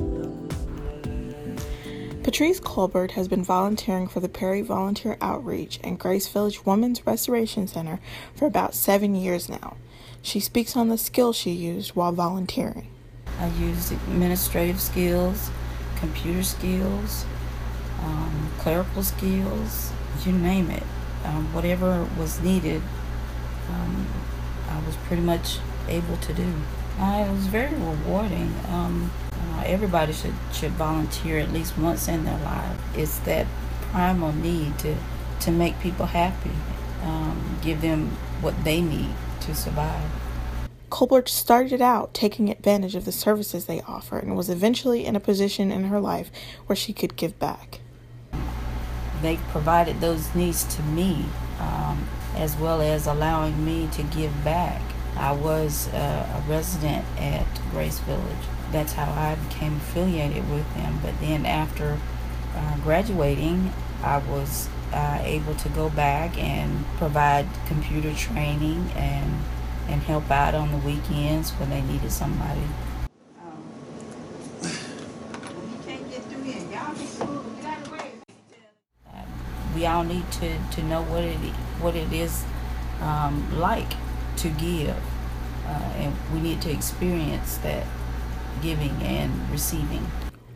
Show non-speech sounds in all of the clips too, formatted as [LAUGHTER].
Oh. Patrice Colbert has been volunteering for the Perry Volunteer Outreach and Grace Village Women's Restoration Center for about seven years now. She speaks on the skills she used while volunteering. I used administrative skills, computer skills, um, clerical skills, you name it. Um, whatever was needed, um, I was pretty much able to do. Uh, it was very rewarding. Um, everybody should should volunteer at least once in their life. It's that primal need to to make people happy, um, give them what they need to survive. Colbert started out taking advantage of the services they offer and was eventually in a position in her life where she could give back. They provided those needs to me, um, as well as allowing me to give back. I was uh, a resident at Grace Village. That's how I became affiliated with them. But then after uh, graduating, I was uh, able to go back and provide computer training and and help out on the weekends when they needed somebody. [LAUGHS] we all need to, to know what it what it is um, like to give, uh, and we need to experience that giving and receiving.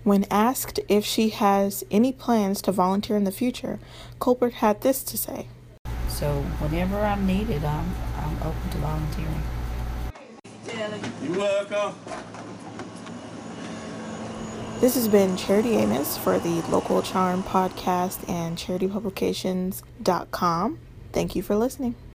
When asked if she has any plans to volunteer in the future, Colbert had this to say. So whenever I'm needed, I'm, I'm open to volunteering. You're welcome. This has been Charity Amis for the Local Charm podcast and charitypublications.com. Thank you for listening.